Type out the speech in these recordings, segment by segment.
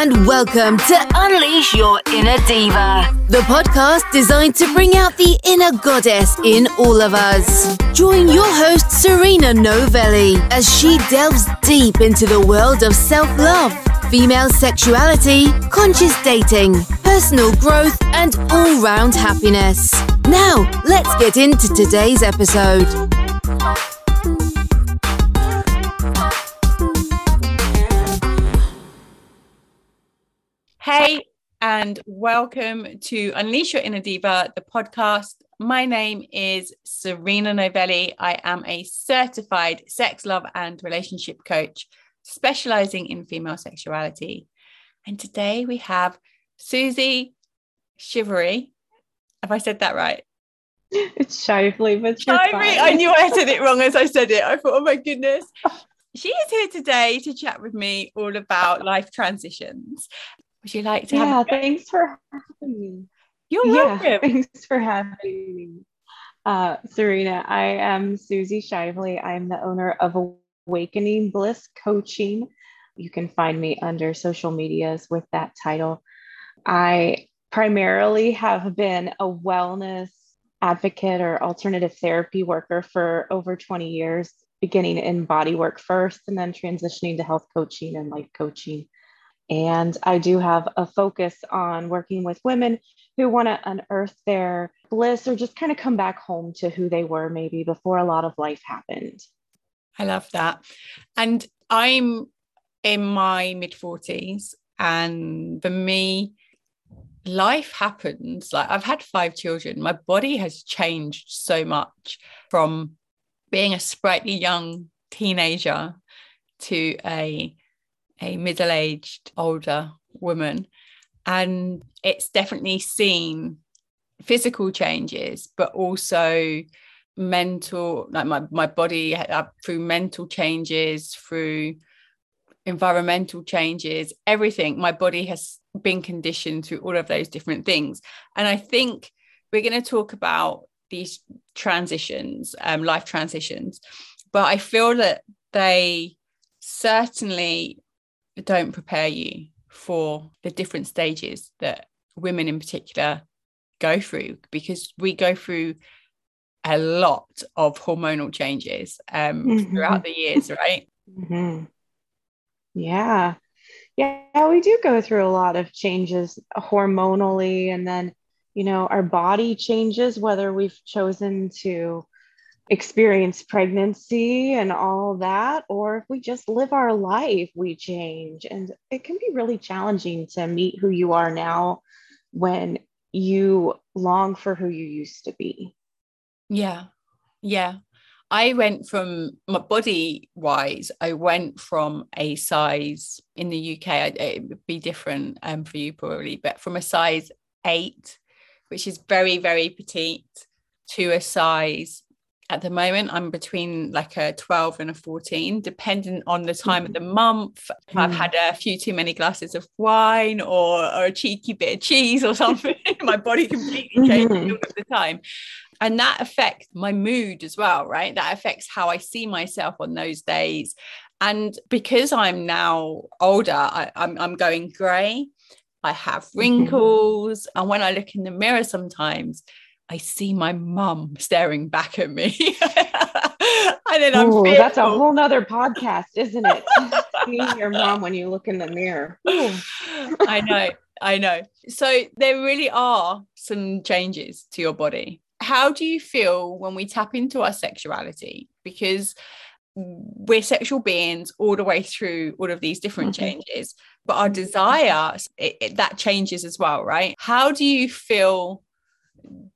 and welcome to Unleash Your Inner Diva, the podcast designed to bring out the inner goddess in all of us. Join your host, Serena Novelli, as she delves deep into the world of self love, female sexuality, conscious dating, personal growth, and all round happiness. Now, let's get into today's episode. Hey, and welcome to Unleash Your Inner Diva, the podcast. My name is Serena Novelli. I am a certified sex, love, and relationship coach specializing in female sexuality. And today we have Suzi Shivery. Have I said that right? It's Shively, but Shively. I knew I said it wrong as I said it. I thought, oh my goodness. She is here today to chat with me all about life transitions. Would you like to? Yeah, thanks for having me. You're yeah, welcome. Thanks for having me. Uh, Serena, I am Suzi Shively. I'm the owner of Awakening Bliss Coaching. You can find me under social medias with that title. I primarily have been a wellness advocate or alternative therapy worker for over 20 years, beginning in body work first and then transitioning to health coaching and life coaching. And I do have a focus on working with women who want to unearth their bliss or just kind of come back home to who they were maybe before a lot of life happened. I love that. And I'm in my mid 40s. And for me, life happens. Like I've had five children. My body has changed so much from being a sprightly young teenager to a a middle aged, older woman. And it's definitely seen physical changes, but also mental, like my, my body uh, through mental changes, through environmental changes, everything. My body has been conditioned through all of those different things. And I think we're going to talk about these transitions, um, life transitions, but I feel that they certainly don't prepare you for the different stages that women in particular go through because we go through a lot of hormonal changes um, mm-hmm. throughout the years, right? Mm-hmm. Yeah. Yeah, we do go through a lot of changes hormonally, and then, you know, our body changes, whether we've chosen to experience pregnancy and all that, or if we just live our life, we change. And it can be really challenging to meet who you are now when you long for who you used to be. Yeah. Yeah. I went from my body wise, I went from a size in the UK, it would be different um, for you probably, but from a size eight, which is very, very petite, to a size at the moment i'm between like a 12 and a 14 depending on the time mm-hmm. of the month mm-hmm. i've had a few too many glasses of wine or, or a cheeky bit of cheese or something my body completely changes mm-hmm. all of the time and that affects my mood as well right that affects how i see myself on those days and because i'm now older I, I'm, I'm going grey i have mm-hmm. wrinkles mm-hmm. and when i look in the mirror sometimes I see my mum staring back at me. and then I'm Ooh, that's a whole nother podcast, isn't it? Seeing your mom when you look in the mirror. I know, I know. So there really are some changes to your body. How do you feel when we tap into our sexuality? Because we're sexual beings all the way through all of these different mm-hmm. changes, but our desire it, it, that changes as well, right? How do you feel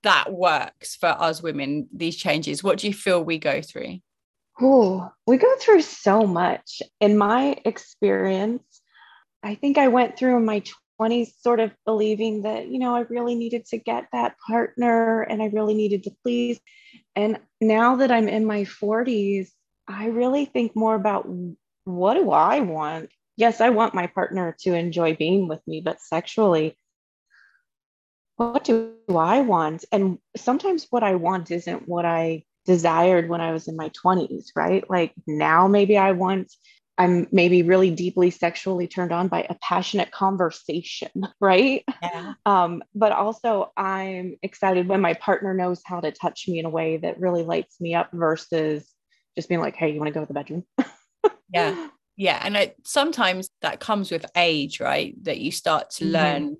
that works for us women, these changes? What do you feel we go through? Oh, we go through so much. In my experience, I think I went through in my 20s sort of believing that, you know, I really needed to get that partner and I really needed to please. And now that I'm in my 40s, I really think more about what do I want? Yes, I want my partner to enjoy being with me, but sexually, what do I want? And sometimes what I want isn't what I desired when I was in my 20s, right? Like now, maybe I want I'm maybe really deeply sexually turned on by a passionate conversation, right? Yeah. Um, but also, I'm excited when my partner knows how to touch me in a way that really lights me up versus just being like, hey, you want to go to the bedroom? yeah. Yeah. And it, sometimes that comes with age, right? That you start to mm-hmm. learn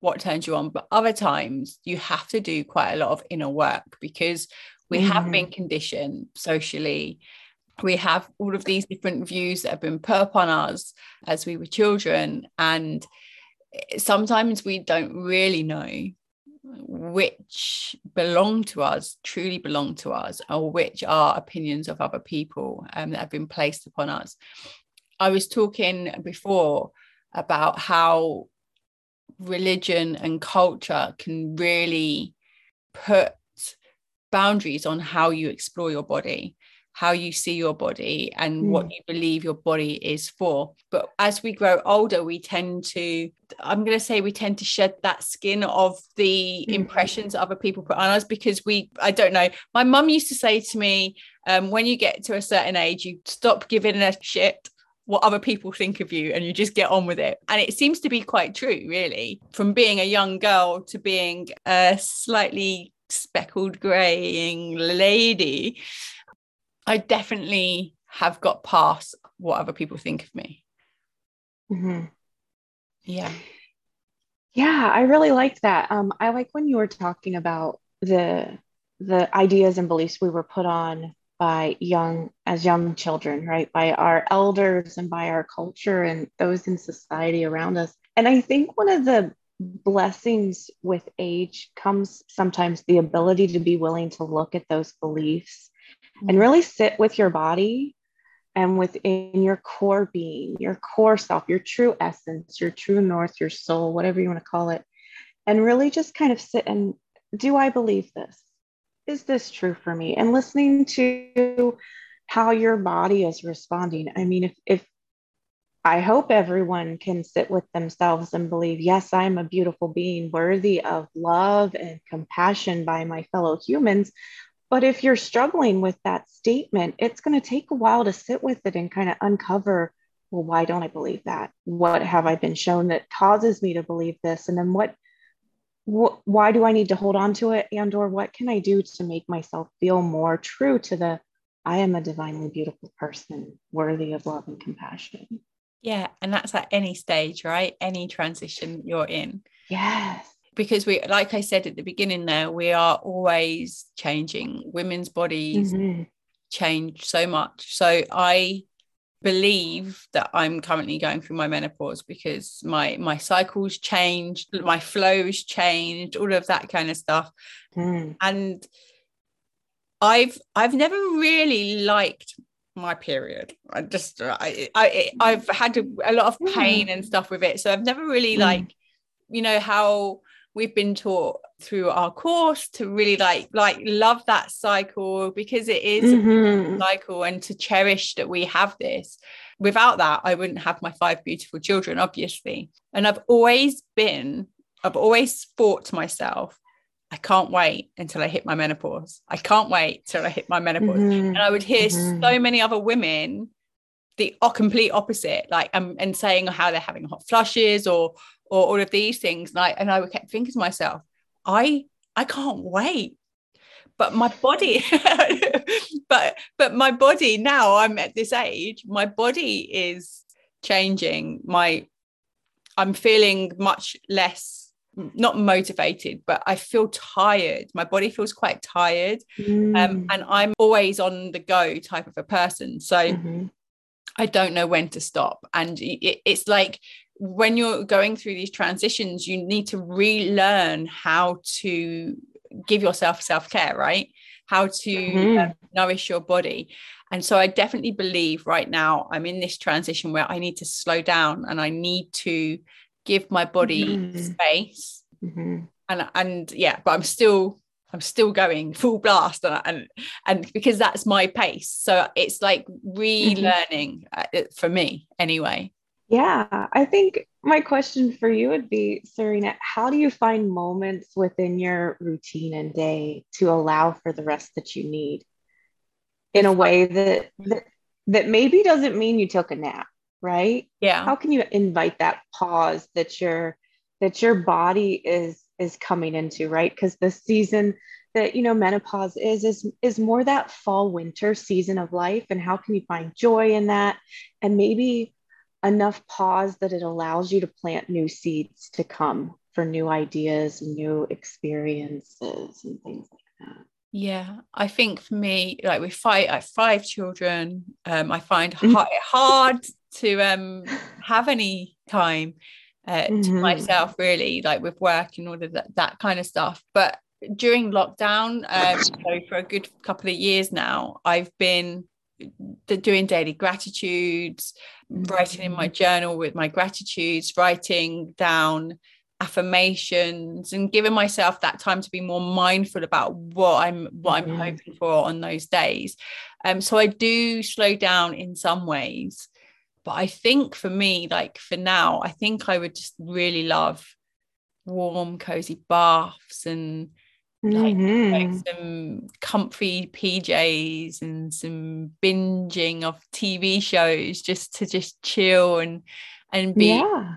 what turns you on. But other times you have to do quite a lot of inner work because we mm-hmm. have been conditioned socially we have all of these different views that have been put upon us as we were children and sometimes we don't really know which belong to us truly belong to us or which are opinions of other people um, that have been placed upon us i was talking before about how religion and culture can really put boundaries on how you explore your body how you see your body and mm. what you believe your body is for. But as we grow older, we tend to, I'm going to say, we tend to shed that skin of the mm. impressions other people put on us because we, I don't know. My mum used to say to me, um, when you get to a certain age, you stop giving a shit what other people think of you and you just get on with it. And it seems to be quite true, really, from being a young girl to being a slightly speckled graying lady I definitely have got past what other people think of me. Mm-hmm. Yeah. Yeah, I really liked that. Um, I like when you were talking about the the ideas and beliefs we were put on by young as young children, right? By our elders and by our culture and those in society around us. And I think one of the blessings with age comes sometimes the ability to be willing to look at those beliefs and mm-hmm. really sit with your body and within your core being, your core self, your true essence, your true north, your soul, whatever you want to call it, and really just kind of sit and do I believe this? Is this true for me? And listening to how your body is responding. I mean, if, if I hope everyone can sit with themselves and believe, yes, I'm a beautiful being worthy of love and compassion by my fellow humans. But if you're struggling with that statement, it's going to take a while to sit with it and kind of uncover well, why don't I believe that? What have I been shown that causes me to believe this? And then what, wh- why do I need to hold on to it? And or what can I do to make myself feel more true to the I am a divinely beautiful person, worthy of love and compassion. Yeah. And that's at any stage, right? Any transition you're in. Yes because we like i said at the beginning there we are always changing women's bodies mm-hmm. change so much so i believe that i'm currently going through my menopause because my my cycles changed my flows changed all of that kind of stuff mm. and i've i've never really liked my period i just i, I i've had a, a lot of pain mm. and stuff with it so i've never really mm. like you know how we've been taught through our course to really like like love that cycle because it is mm-hmm. a cycle and to cherish that we have this without that i wouldn't have my five beautiful children obviously and i've always been i've always thought to myself I can't wait until I hit my menopause. I can't wait till I hit my menopause. Mm-hmm. And I would hear mm-hmm. so many other women the complete opposite, like um, and saying how they're having hot flushes or or all of these things. And I and I kept thinking to myself, I I can't wait. But my body, but but my body now I'm at this age, my body is changing. My I'm feeling much less not motivated, but I feel tired. My body feels quite tired. Um, mm. Um, and I'm always on the go type of a person. So mm-hmm. I don't know when to stop. And it, it's like when you're going through these transitions, you need to relearn how to give yourself self care, right? How to mm-hmm. uh, nourish your body. And so I definitely believe right now I'm in this transition where I need to slow down and I need to give my body mm-hmm. space. Mm-hmm. And and yeah, but I'm still I'm still going full blast and and, and because that's my pace. So it's like mm-hmm. relearning uh, for me anyway. Yeah, I think my question for you would be, Serena, how do you find moments within your routine and day to allow for the rest that you need in a way that, that that maybe doesn't mean you took a nap, right? Yeah. How can you invite that pause that your that your body is is coming into, right? Because the season that you know menopause is is is more that fall winter season of life and how can you find joy in that and maybe enough pause that it allows you to plant new seeds to come for new ideas and new experiences and things like that yeah i think for me like with five I have five children um i find mm-hmm. hard, hard to um have any time uh, mm-hmm. to myself really like with work and all of that, that kind of stuff but during lockdown um so for a good couple of years now i've been doing daily gratitudes writing in my mm-hmm. journal with my gratitudes writing down affirmations and giving myself that time to be more mindful about what I'm what I'm mm-hmm. hoping for on those days. Um, so I do slow down in some ways, but I think for me, like for now, I think I would just really love warm, cozy baths and like, mm-hmm. like some comfy PJs and some binging of TV shows just to just chill and and be yeah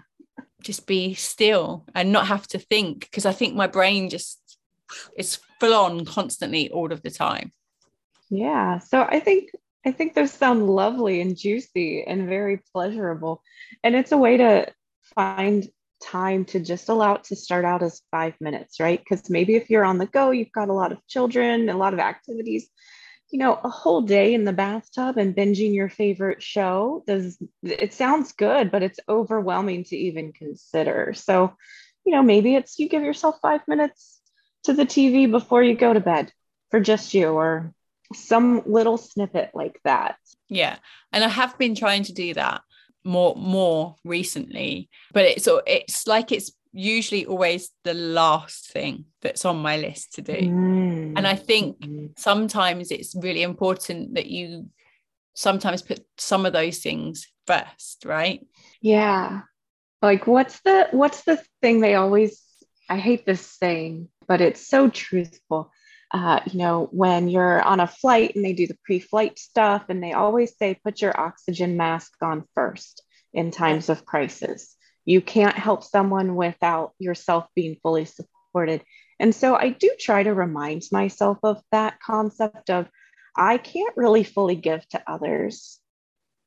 just be still and not have to think because I think my brain just is full on constantly all of the time. Yeah. So I think I think those sound lovely and juicy and very pleasurable. And it's a way to find time to just allow it to start out as five minutes, right? Because maybe if you're on the go, you've got a lot of children, a lot of activities, you know, a whole day in the bathtub and binging your favorite show does it sounds good, but it's overwhelming to even consider. So, you know, maybe it's you give yourself five minutes to the TV before you go to bed for just you or some little snippet like that. Yeah. And I have been trying to do that more more recently but it's it's like it's usually always the last thing that's on my list to do. Mm. And I think mm-hmm. sometimes it's really important that you sometimes put some of those things first, right? Yeah. Like what's the what's the thing they always I hate this saying, but it's so truthful. Uh, you know, when you're on a flight and they do the pre-flight stuff and they always say put your oxygen mask on first in times of crisis you can't help someone without yourself being fully supported. And so I do try to remind myself of that concept of I can't really fully give to others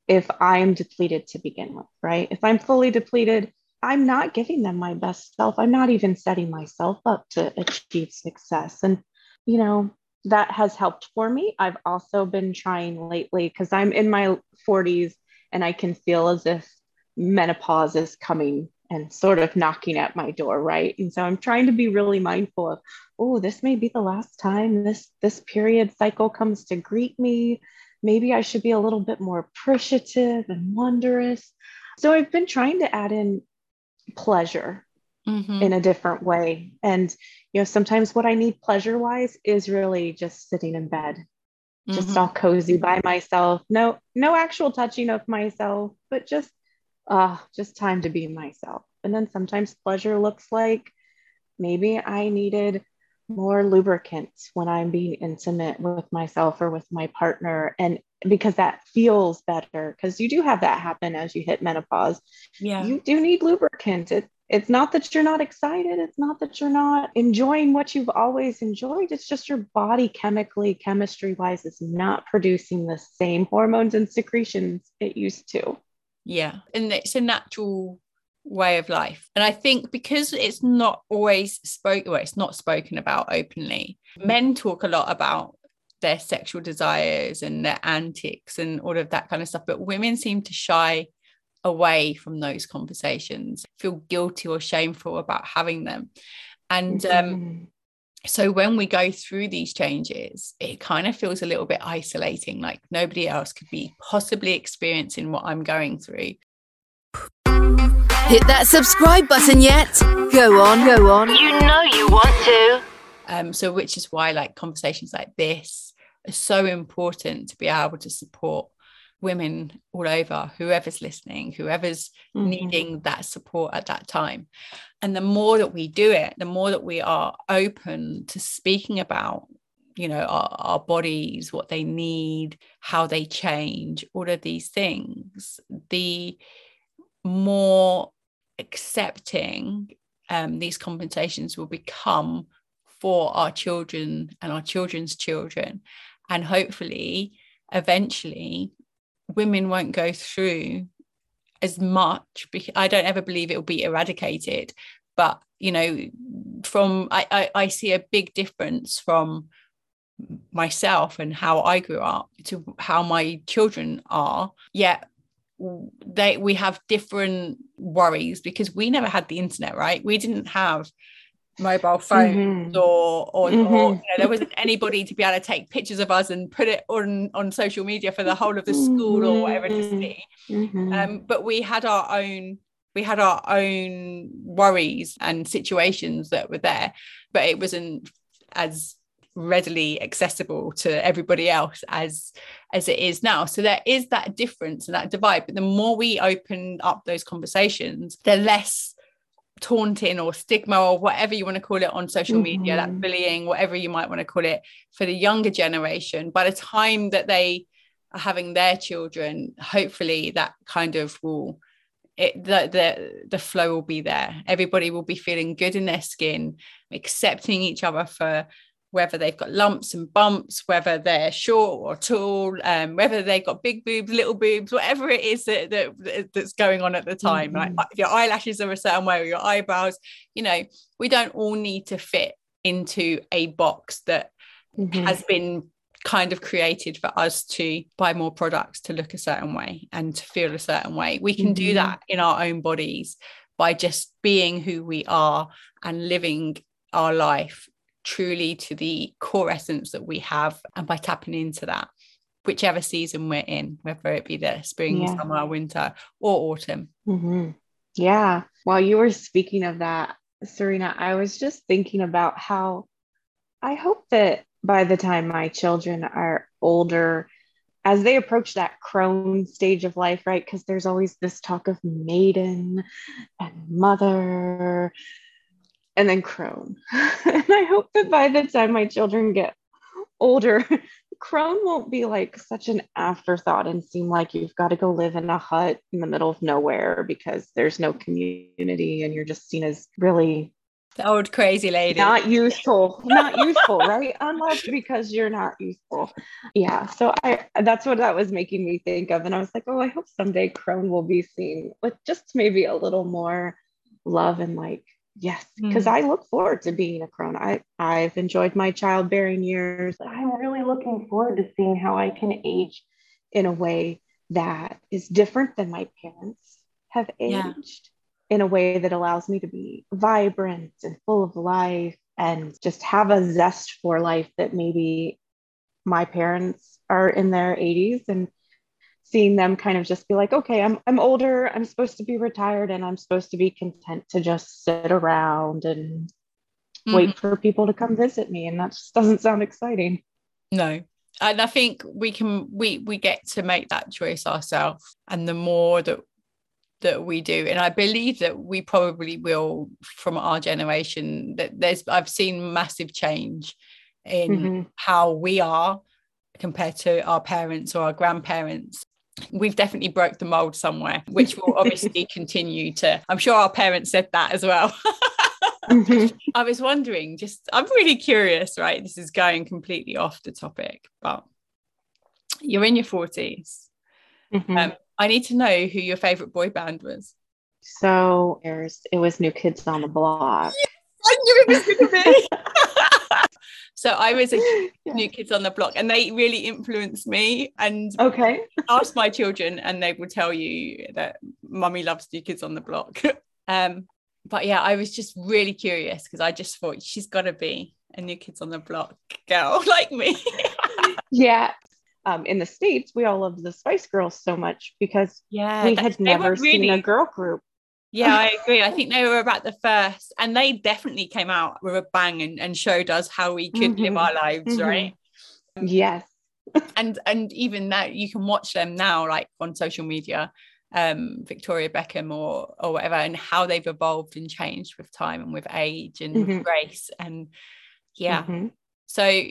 if I'm depleted to begin with, right? If I'm fully depleted, I'm not giving them my best self. I'm not even setting myself up to achieve success. And, you know, that has helped for me. I've also been trying lately because I'm in my 40s and I can feel as if menopause is coming and sort of knocking at my door right? And so i'm trying to be really mindful of oh this may be the last time this this period cycle comes to greet me. Maybe i should be a little bit more appreciative and wondrous. So i've been trying to add in pleasure mm-hmm. in a different way and you know sometimes what i need pleasure wise is really just sitting in bed just mm-hmm. all cozy by myself no no actual touching of myself but just uh, just time to be myself. And then sometimes pleasure looks like maybe I needed more lubricant when I'm being intimate with myself or with my partner. And because that feels better, because you do have that happen as you hit menopause. Yeah. You do need lubricant. It, it's not that you're not excited. It's not that you're not enjoying what you've always enjoyed. It's just your body chemically, chemistry wise, is not producing the same hormones and secretions it used to yeah and it's a natural way of life and i think because it's not always spoken well it's not spoken about openly men talk a lot about their sexual desires and their antics and all of that kind of stuff but women seem to shy away from those conversations feel guilty or shameful about having them. And um, mm-hmm. so when we go through these changes it kind of feels a little bit isolating like nobody else could be possibly experiencing what i'm going through. Hit that subscribe button yet. Go on go on. You know you want to. Um so which is why like conversations like this are so important to be able to support women all over, whoever's listening, whoever's mm-hmm. needing that support at that time. And the more that we do it, the more that we are open to speaking about you know our, our bodies what they need how they change all of these things the more accepting um, these compensations will become for our children and our children's children and hopefully eventually women won't go through as much i don't ever believe it will be eradicated but you know from I, I, I see a big difference from myself and how I grew up to how my children are. Yet they we have different worries because we never had the internet right? We didn't have mobile phones mm-hmm. or or, mm-hmm. or you know, there wasn't anybody to be able to take pictures of us and put it on on social media for the whole of the school or whatever to mm-hmm. see mm-hmm. um, but we had our own we had our own worries and situations that were there but it wasn't as readily accessible to everybody else as as it is now so there is that difference and that divide but the more we open up those conversations the less taunting or stigma or whatever you want to call it on social media mm-hmm. that bullying whatever you might want to call it for the younger generation by the time that they are having their children hopefully that kind of will it the, the the flow will be there everybody will be feeling good in their skin accepting each other for whether they've got lumps and bumps whether they're short or tall um, whether they've got big boobs little boobs whatever it is that, that that's going on at the time mm-hmm. like if your eyelashes are a certain way or your eyebrows you know we don't all need to fit into a box that mm-hmm. has been kind of created for us to buy more products to look a certain way and to feel a certain way. We can mm-hmm. do that in our own bodies by just being who we are and living our life truly to the core essence that we have and by tapping into that whichever season we're in whether it be the spring yeah. summer winter or autumn mm-hmm. yeah while you were speaking of that serena i was just thinking about how i hope that by the time my children are older, as they approach that crone stage of life, right? Because there's always this talk of maiden and mother and then crone. and I hope that by the time my children get older, crone won't be like such an afterthought and seem like you've got to go live in a hut in the middle of nowhere because there's no community and you're just seen as really the old crazy lady. Not useful. not useful, right? Unless because you're not useful. Yeah. So I that's what that was making me think of. And I was like, oh, I hope someday Crone will be seen with just maybe a little more love and like, yes, because mm. I look forward to being a crone. I, I've enjoyed my childbearing years. I'm really looking forward to seeing how I can age in a way that is different than my parents have aged. Yeah in a way that allows me to be vibrant and full of life and just have a zest for life that maybe my parents are in their 80s and seeing them kind of just be like okay I'm I'm older I'm supposed to be retired and I'm supposed to be content to just sit around and mm-hmm. wait for people to come visit me. And that just doesn't sound exciting. No. And I think we can we we get to make that choice ourselves. And the more that that we do and i believe that we probably will from our generation that there's i've seen massive change in mm-hmm. how we are compared to our parents or our grandparents we've definitely broke the mold somewhere which will obviously continue to i'm sure our parents said that as well mm-hmm. i was wondering just i'm really curious right this is going completely off the topic but you're in your 40s mm-hmm. um, I need to know who your favorite boy band was. So there's it was New Kids on the Block. Yes, I knew it was going to be. so I was a yeah. New Kids on the Block, and they really influenced me. And okay, ask my children, and they will tell you that Mummy loves New Kids on the Block. um, but yeah, I was just really curious because I just thought she's got to be a New Kids on the Block girl like me. yeah, um, in the states, we all loved the Spice Girls so much because yeah, we had never really, seen a girl group. Yeah, I agree. I think they were about the first, and they definitely came out with a bang and, and showed us how we could mm-hmm. live our lives, mm-hmm. right? Yes. and and even that you can watch them now, like on social media, um, Victoria Beckham or or whatever, and how they've evolved and changed with time and with age and mm-hmm. with grace, and yeah. Mm-hmm. So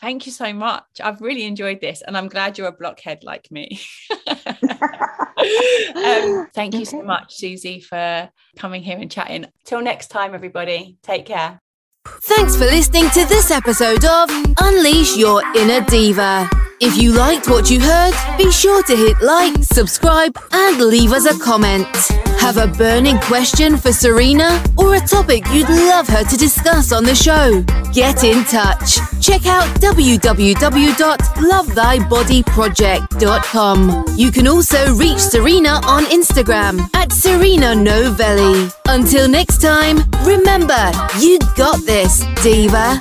thank you so much. I've really enjoyed this, and I'm glad you're a blockhead like me. um, thank you so much, Suzi, for coming here and chatting. Till next time, everybody, take care. Thanks for listening to this episode of Unleash Your Inner Diva. If you liked what you heard, be sure to hit like, subscribe, and leave us a comment. Have a burning question for Serena or a topic you'd love her to discuss on the show? Get in touch. Check out www.lovethybodyproject.com. You can also reach Serena on Instagram at Serena Novelli. Until next time, remember, you got this, Diva.